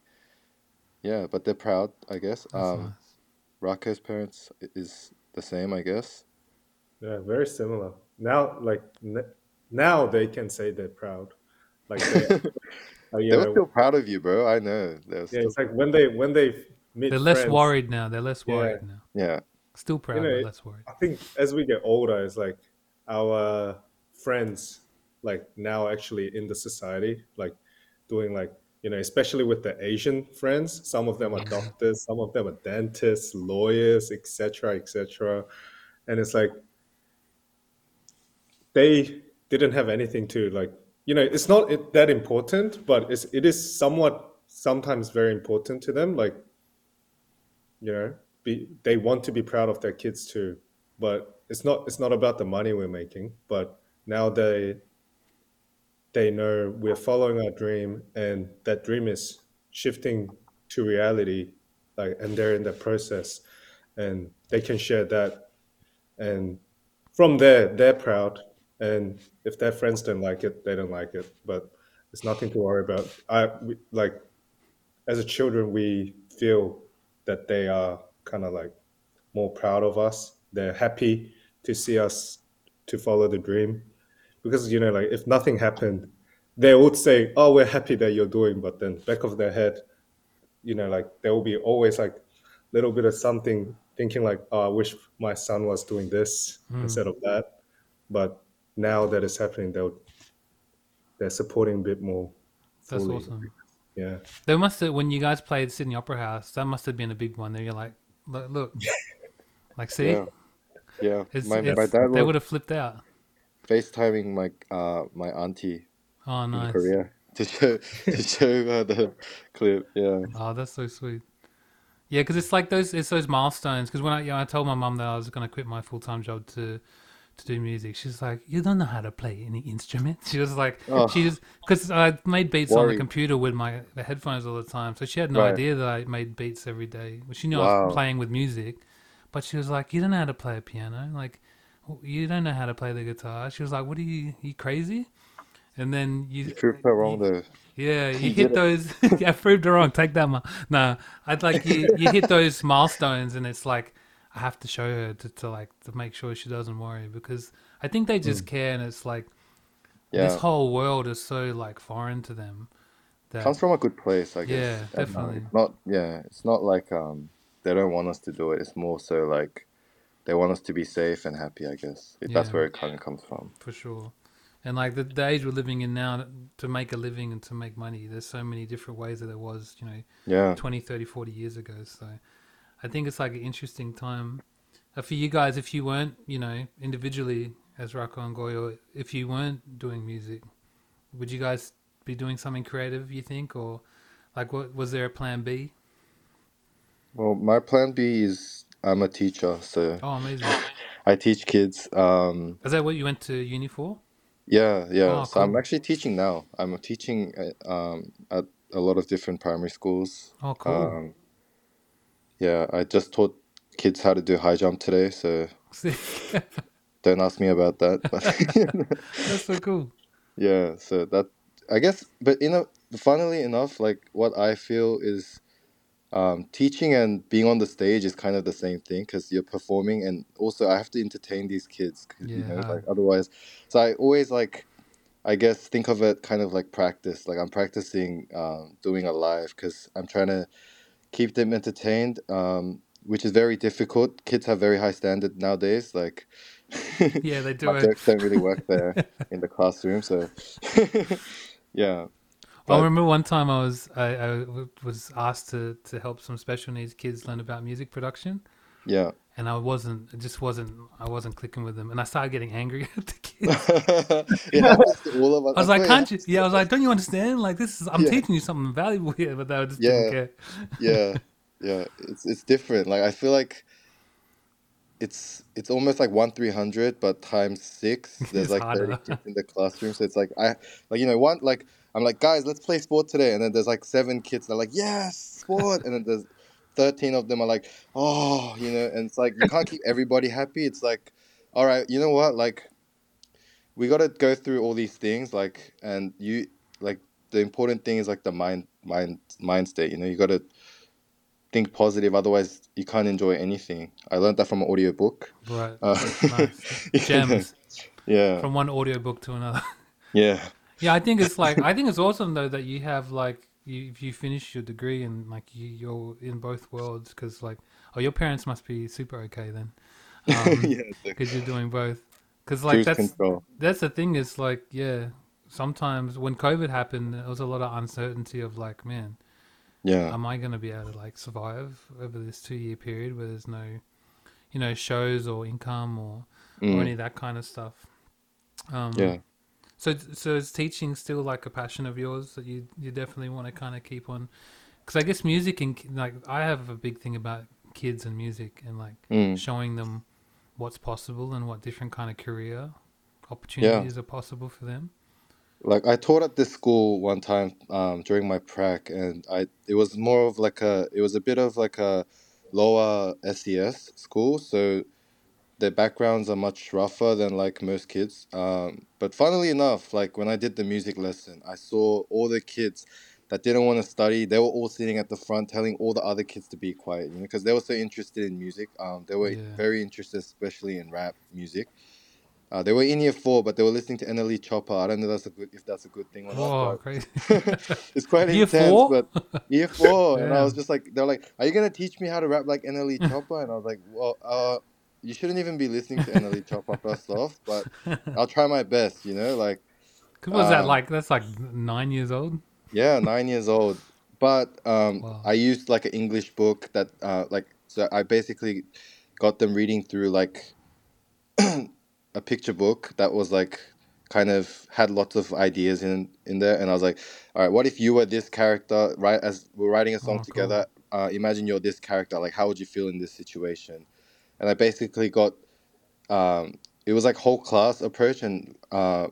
yeah, but they're proud, I guess. That's Um nice. Rako's parents is the same, I guess. Yeah, very similar. Now, like n- now, they can say they're proud. Like they, uh, you They were know, still proud of you, bro. I know. They were yeah, still, it's like when they when they meet They're less friends, worried now. They're less Yeah. worried now. yeah. Still proud, you know, but less worried. I think as we get older, it's like our friends, like now actually in the society, like doing like you know, especially with the Asian friends. Some of them are doctors, some of them are dentists, lawyers, etc., etc. And it's like they didn't have anything to like you know it's not that important but it's it is somewhat sometimes very important to them like you know be they want to be proud of their kids too. But it's not it's not about the money we're making but now they they know we're following our dream and that dream is shifting to reality like and they're in the process and they can share that. And from there they're proud and if their friends don't like it they don't like it. But it's nothing to worry about. I we, like as a children we feel that they are kind of like more proud of us. They're happy to see us to follow the dream. Because you know like if nothing happened they would say oh we're happy that you're doing but then back of their head you know like there will be always like little bit of something thinking like oh i wish my son was doing this Mm. instead of that. But now that it's happening they'll they're supporting a bit more That's fully. awesome. yeah There must have when you guys played Sydney Opera House. That must have been a big one. There, you're like, look, look. like, see, Yeah. Yeah. it's, my, it's, my dad they would have flipped out. FaceTiming my uh my auntie Oh, in nice. Korea to show to show her the clip. Yeah. Oh, that's so sweet. Yeah, because it's like those it's those milestones. Because when I, you know, I told my mum that I was going to quit my full time job to to do music, she's like, "You don't know how to play any instrument." She was like, Oh. she just because I made beats on the computer with my the headphones all the time, so she had no Right. idea that I made beats every day. Well, she knew I was playing with music, but she was like, "You don't know how to play a piano, like you don't know how to play the guitar." She was like, "What are you? You crazy?" And then you You proved her wrong though. yeah, you You hit those. yeah, I proved it wrong. Take that, ma. No, I'd like you. You hit those milestones, and it's like I have to show her to, to like to make sure she doesn't worry because I think they just care, and it's like this whole world is so like foreign to them. That Comes from a good place, I guess. Yeah, And, uh, definitely. not yeah, it's not like um they don't want us to do it. It's more so like they want us to be safe and happy, I guess. If That's where it kind of comes from. for sure. And like the, the age we're living in now, to make a living and to make money, there's so many different ways that there was, you know, Yeah. 20, 30, 40 years ago. So I think it's like an interesting time uh, for you guys. If you weren't, you know, individually as Rako and Goyo, if you weren't doing music, would you guys be doing something creative, you think? Or like, what was there a plan B? Well, my plan B is I'm a teacher, so Oh, amazing. I teach kids. Um, Is that what you went to uni for? yeah, yeah. Oh, so I'm actually teaching now. I'm teaching uh, um, at a lot of different primary schools. Oh, cool. Um, yeah, I just taught kids how to do high jump today, so don't ask me about that. But That's so cool. yeah, so that I guess, but you know, funnily enough, like what I feel is um, teaching and being on the stage is kind of the same thing because you're performing and also I have to entertain these kids, 'cause, you know, Yeah. like otherwise. So I always like, I guess, think of it kind of like practice. Like I'm practicing um, doing a live because I'm trying to keep them entertained. Um, which is very difficult. Kids have very high standard nowadays. Like, Yeah, they do my it. jokes don't really work there in the classroom. So, yeah, I remember one time I was I was asked to to help some special needs kids learn about music production, yeah. And I wasn't it just wasn't I wasn't clicking with them, and I started getting angry at the kids. to all of us. I was like, can't you? Yeah, I was like, don't you understand? Like this is I'm Yeah. teaching you something valuable here, but they just Yeah. didn't care. yeah yeah it's it's different like i feel like it's it's almost like one three hundred but times six there's like harder. 30 kids in the classroom so it's like i like you know one like i'm like guys let's play sport today and then there's like seven kids they're like yes sport and then there's 13 of them are like oh you know and it's like you can't keep everybody happy. It's like all right you know what? Like we got to go through all these things like and you like the important thing is like the mind mind mind state you know? You got to think positive otherwise you can't enjoy anything. I learned that from an audiobook. Right, uh, nice. gems. Yeah. From one audiobook to another. yeah. Yeah, I think it's like I think it's awesome though that you have like you if you finish your degree and like you, you're in both worlds because like oh your parents must be super okay then. Um, yeah because you're doing both. Because like cruise that's control. that's the thing is like yeah sometimes when COVID happened there was a lot of uncertainty of like man yeah. am I gonna be able to like survive over this two year period where there's no you know shows or income or or Mm, any of that kind of stuff? Um, yeah so, so is teaching still like a passion of yours that you you definitely want to kind of keep on? Because I guess music and like I have a big thing about kids and music and like mm, showing them what's possible and what different kind of career opportunities are possible for them. like i taught at this school one time um, during my prac and i it was more of like a it was a bit of like a lower ses school so their backgrounds are much rougher than like most kids. Um, but funnily enough, like when I did the music lesson, I saw all the kids that didn't want to study. They were all sitting at the front, telling all the other kids to be quiet, you know, because they were so interested in music. Um, they were Yeah. very interested, especially in rap music. Uh, they were in year four, but they were listening to NLE Choppa. I don't know that's a good if that's a good thing or Oh, not. crazy! It's quite Year intense. four? But year four, and I was just like, they're like, "Are you gonna teach me how to rap like NLE Choppa?" And I was like, "Well, uh, you shouldn't even be listening to NLE Choppa first off, but I'll try my best." You know, like, 'Cause what was that um, like? That's like nine years old. yeah, nine years old. But um, Wow. I used like an English book that, uh, like, so I basically got them reading through like a picture book that was like kind of had lots of ideas in in there, and I was like, all right, what if you were this character? Right, as we're writing a song Oh, cool. together, uh, imagine you're this character. Like, how would you feel in this situation? And I basically got, um, it was like whole class approach, and uh,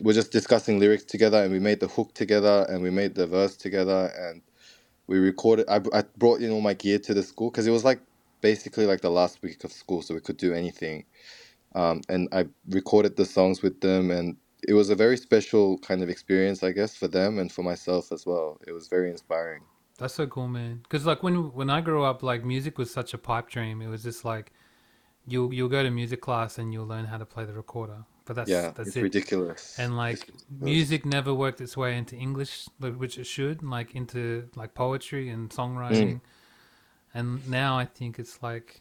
we're just discussing lyrics together, and we made the hook together, and we made the verse together, and we recorded. I, I brought in all my gear to the school because it was like basically like the last week of school, so we could do anything. Um, and I recorded the songs with them, and it was a very special kind of experience, I guess, for them and for myself as well. It was very inspiring. That's so cool, man. Because like when when I grew up, like music was such a pipe dream. It was just like you'll you'll go to music class and you'll learn how to play the recorder. But that's yeah, that's it's it. ridiculous. And like ridiculous. music never worked its way into English, which it should, like into like poetry and songwriting. And now I think it's like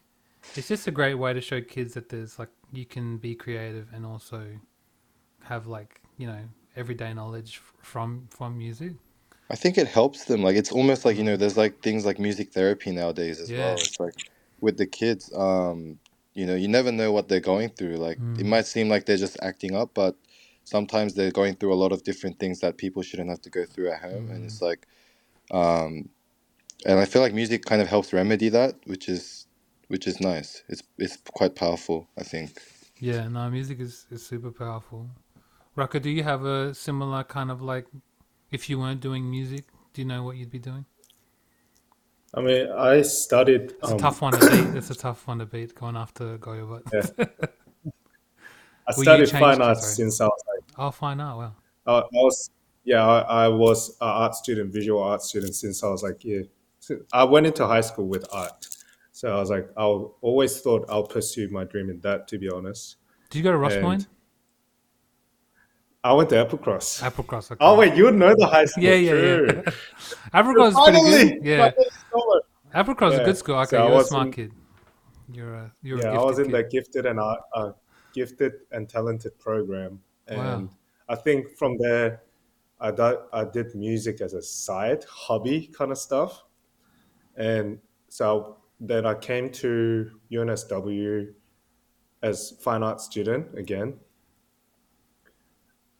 it's just a great way to show kids that there's like you can be creative and also have like you know everyday knowledge from from music. I think it helps them. Like it's almost like you know, there's like things like music therapy nowadays as Yeah. well. It's like with the kids, um, you know, you never know what they're going through. Like it Mm. might seem like they're just acting up, but sometimes they're going through a lot of different things that people shouldn't have to go through at home. And it's like, um, and I feel like music kind of helps remedy that, which is which is nice. It's it's quite powerful. I think. Yeah, no, music is, is super powerful. Rako, do you have a similar kind of like if you weren't doing music, do you know what you'd be doing? I mean, I studied. It's a um, tough one to beat. It's a tough one to beat going after Goyo, but Yeah. I studied fine arts since I was like, I'll find out. Well, I, I was, yeah, I, I was an art student, visual art student since I was like, yeah. I went into high school with art. So I was like, I always thought I'll pursue my dream in that, to be honest. did you go to Ross Point? I went to Applecross. Applecross. Okay. Oh, wait, you know the high school. Yeah, yeah, yeah. Applecross is pretty Finally, good. Yeah, first scholar. A good school. Okay, so I you're a smart in- kid. You're a you're yeah, a I was in kid. the gifted and art, uh, gifted and talented program, and Wow. I think from there, I did, I did music as a side hobby kind of stuff, and so then I came to UNSW as fine art student again.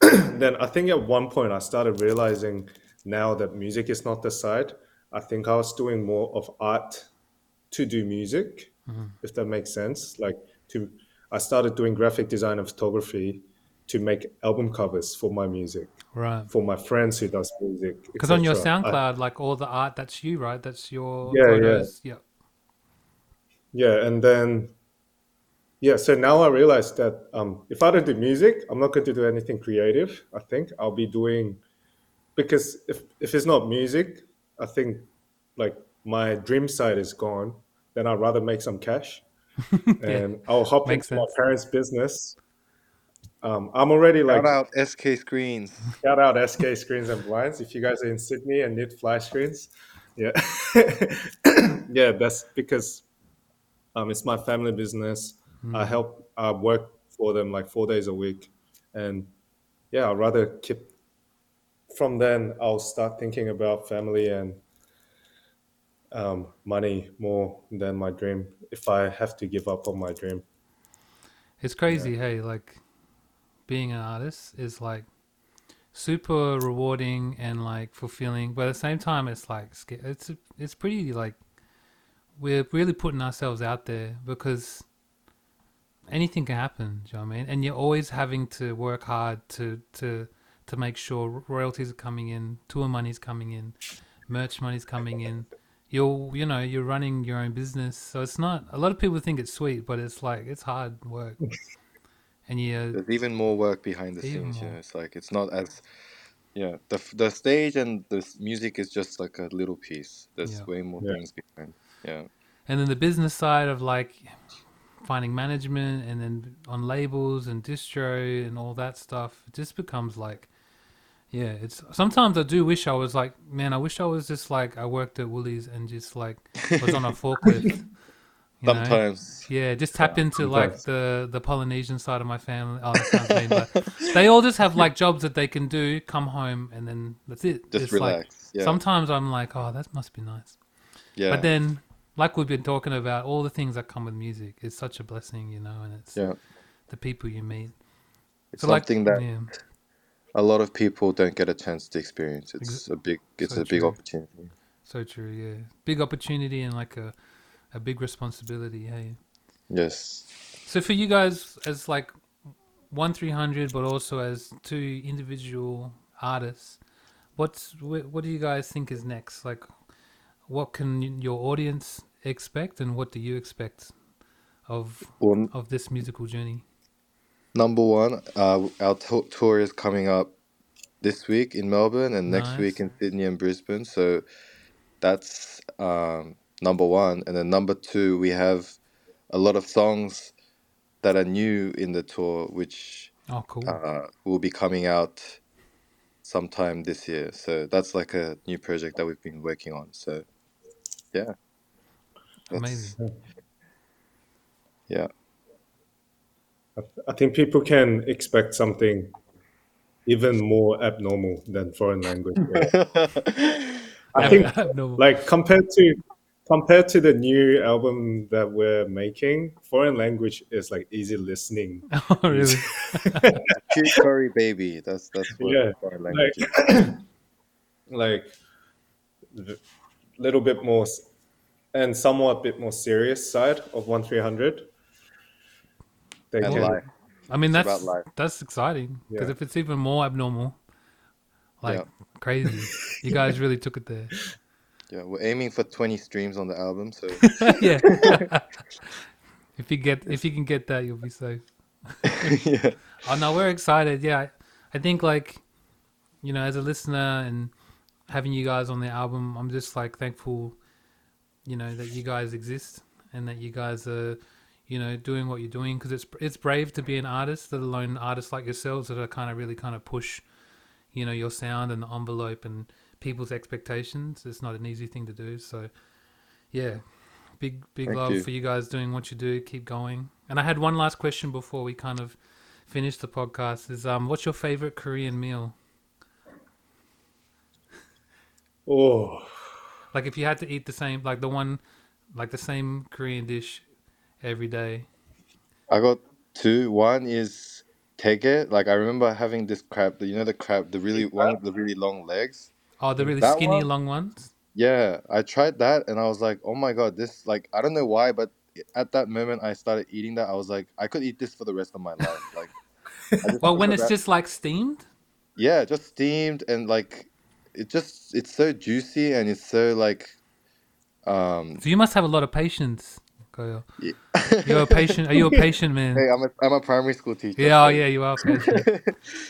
then I think at one point I started realizing now that music is not the side. I think I was doing more of art to do music, if that makes sense. Like to, I started doing graphic design and photography to make album covers for my music, Right. for my friends who does music. Because on your etc. I- SoundCloud, like all the art, that's you, right? That's your Yeah, yeah. photos. Yeah. Yeah, and then yeah, so now I realize that um, if I don't do music, I'm not going to do anything creative. I think I'll be doing because if if it's not music, I think like my dream side is gone. Then I'd rather make some cash, and I'll hop Makes into my parents' business. Um, I'm already like Shout out SK Screens. Shout out SK Screens and Blinds. If you guys are in Sydney and need fly screens, yeah, yeah, that's because um, it's my family business. I help, I work for them like four days a week, and yeah, I'd rather keep. From then, I'll start thinking about family and um, money more than my dream. If I have to give up on my dream, It's crazy, hey, like being an artist is like super rewarding and like fulfilling, but at the same time, it's like it's it's pretty like we're really putting ourselves out there because anything can happen. Do you know what I mean? And you're always having to work hard to to to make sure royalties are coming in, tour money's coming in, merch money's coming in. You're you know you're running your own business, so it's not. A lot of people think it's sweet, but it's like it's hard work. And you There's even more work behind the Even scenes. You know, it's like it's not as yeah. The the stage and the music is just like a little piece. There's Yeah. way more Yeah. things behind. Yeah. and then the business side of like finding management and then on labels and distro and all that stuff it just becomes like yeah it's sometimes i do wish i was like man i wish i was just like i worked at woolies and just like was on a forklift you know? Sometimes. yeah just tap into like the the polynesian side of my family oh that sounds mean but they all just have like jobs that they can do come home and then that's it Just It's like relax. yeah. sometimes i'm like oh that must be nice yeah. but then, like we've been talking about, all the things that come with music is such a blessing, you know, and it's yeah. the people you meet. It's So, like, something that yeah, a lot of people don't get a chance to experience. It's Ex- a big. It's so a big true. opportunity. so true. Yeah, big opportunity and like a a big responsibility. Hey, Yes. so for you guys as like one three hundred, but also as two individual artists, what's wh- what do you guys think is next? Like, what can your audience expect, and what do you expect of Well, of this musical journey? Number one, uh, our to- tour is coming up this week in Melbourne and next week in Sydney and Brisbane. So that's um, number one. And then number two, we have a lot of songs that are new in the tour, which Oh, cool. uh, will be coming out sometime this year. So that's like a new project that we've been working on. So yeah. That's- Amazing. Yeah. I think people can expect something even more abnormal than foreign language. I think no. like compared to compared to the new album that we're making, foreign language is like easy listening. oh, really? Cute curry baby. That's that's what Yeah, foreign language is. like like little bit more and somewhat bit more serious side of one three hundred. They And can life. I mean, that's life. that's exciting because Yeah. if it's even more abnormal, like Yeah. crazy, you guys really took it there. Yeah, we're aiming for 20 streams on the album, so yeah. if you get if you can get that, you'll be safe. yeah. Oh no, we're excited. Yeah, I, I think like, you know, as a listener and having you guys on the album, I'm just like thankful, you know, that you guys exist and that you guys are, you know, doing what you're doing because it's it's brave to be an artist, let alone artists like yourselves that are kind of really kind of push, you know, your sound and the envelope and people's expectations. It's not an easy thing to do. So, yeah, big big Thank love you. for you guys doing what you do. Keep going. And I had one last question before we kind of finish the podcast. Is um, what's your favorite Korean meal? Oh, Like if you had to eat the same, like the one, like the same Korean dish every day. I got two. One is tege. Like I remember having this crab. You know the crab, the really one with the really long legs. Oh, the really That skinny one? long ones. Yeah, I tried that and I was like, oh my god, this like I don't know why, but at that moment I started eating that. I was like, I could eat this for the rest of my life. Like, I just Well, when remember it's that- just like steamed. yeah, just steamed and like it just it's so juicy and it's so like um So you must have a lot of patience, Goyo. Yeah. You're a patient. Are you a patient man? Hey, I'm a I'm a primary school teacher. Yeah, oh yeah, you are patient.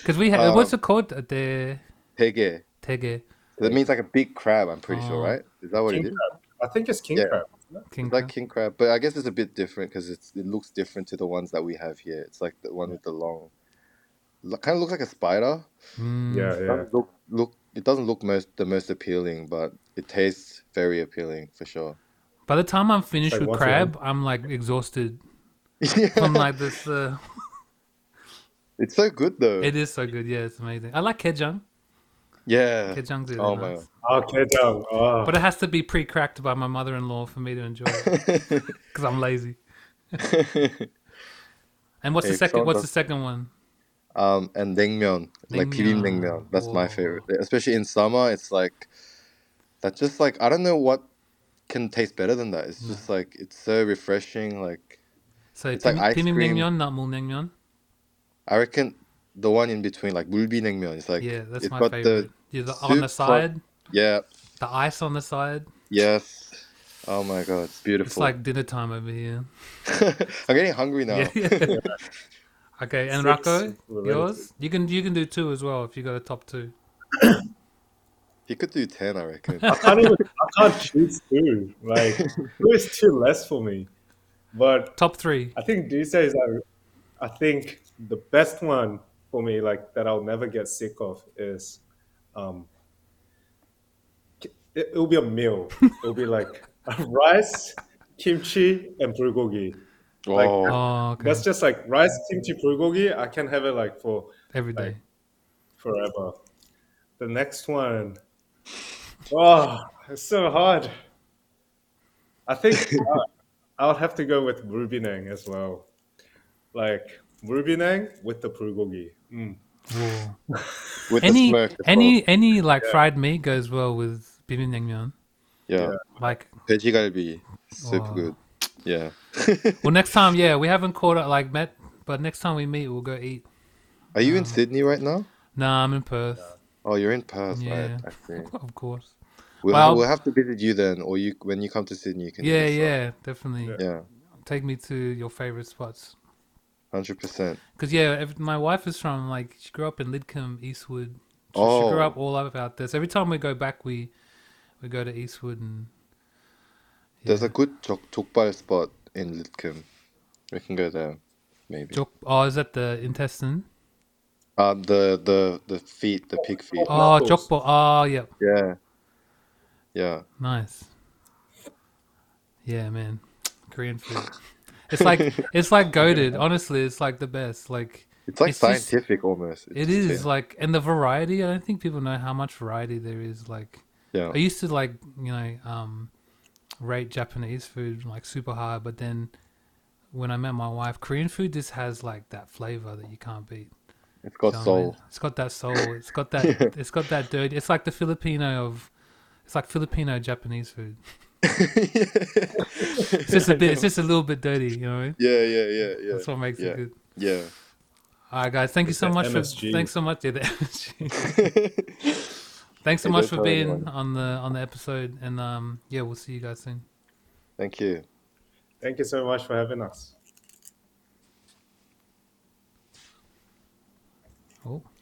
Because we have. Um, what's it called? Uh, The Tege. tege That means like a big crab. I'm pretty sure, Oh. right? Is that what king it is? crab. I think it's king Yeah. crab. isn't it? king. It's like crab. king crab, but I guess it's a bit different because it's it looks different to the ones that we have here. It's like the one with the long, kind of looks like a spider. Mm. Yeah, It yeah. doesn't look look. It doesn't look most the most appealing, but it tastes very appealing for sure. By the time I'm finished Like with once you crab, I'm like exhausted Yeah. from like this. Uh, It's so good though. it is so good. Yeah, it's amazing. I like kejang. yeah. Kejang's really Oh my nice. Okay, down. Oh, But it has to be pre-cracked by my mother-in-law for me to enjoy it because I'm lazy. And what's the second? someone What's the second one? um, and naengmyeon, like Naengmyeon. bibimbap That's my favorite. Especially in summer, it's like that's just like I don't know what can taste better than that. It's just like it's so refreshing. Like So It's like ice cream. naengmyeon, not mulnaengmyeon. I reckon the one in between, like mulbi naengmyeon, it's like Yeah, that's it's my got favorite. Yeah, the, on the soup, side, yeah, the ice on the side. yes. Oh my god, it's beautiful. It's like dinner time over here. I'm getting hungry now. Yeah. yeah. okay, and Six, Rako, we're yours? You can you can do two as well if you got a top two. You could do ten, I reckon. I can't even. I can't choose two. Like two is too less for me. But Top three. I think these days, I, I think the best one for me, like that I'll never get sick of, is, um, it, it'll be a meal. It'll be like rice, kimchi, and bulgogi. Like, oh, Oh, okay. That's just like rice, kimchi, bulgogi. I can have it like for Every day. like- forever. The next one, oh, it's so hard. I think I, I would have to go with Rubinang as well. Like Rubinang with the bulgogi. Mm. Whoa. with Any the smoke. as any any like fried meat goes well with bibimbap. well. yeah, Yeah. Like, veggie gotta be super Wow. good. Yeah. well, next time, yeah, we haven't caught up like met, but next time we meet, we'll go eat. Are you in Sydney right now? Nah, I'm in Perth, Oh, you're in Perth, Yeah. right? I see. of course. We'll, Well- we'll have to visit you then, or you when you come to Sydney, you can. Yeah, hit yeah, definitely. yeah, Take me to your favorite spots. hundred percent. Cause yeah, ev my wife is from like she grew up in Lidcombe, Eastwood. She, she Oh. grew up all up out there. So every time we go back, we we go to Eastwood and There's a good jok- 족발 spot in Lidcombe. We can go there, maybe. Jok- oh, is that the intestine? Um, the the the feet, the pig feet. Oh, Knuckles. jokbal. Oh, yep. Yeah, yeah. Nice. Yeah, man. Korean food. It's like it's like goated. Honestly, it's like the best. Like It's like It's just- scientific almost. it It's- is like, and the variety. I don't think people know how much variety there is. Like Yeah. I used to like you know um, rate Japanese food like super high, but then when I met my wife, Korean food just has like that flavor that you can't beat. It's got You know what I mean? soul. It's got that soul. It's got that. It's got that dirty. It's like the Filipino of. It's like Filipino Japanese food. It's just a bit. It's just a little bit dirty. You know what I mean? Yeah, yeah, yeah, yeah. That's what makes yeah. it good. Yeah. All right, guys. Thank you so the much for. Thanks so much. Yeah, the Thanks so Hey, much for being anyone. on the on the episode, and um, yeah, we'll see you guys soon. Thank you. Thank you so much for having us. Oh.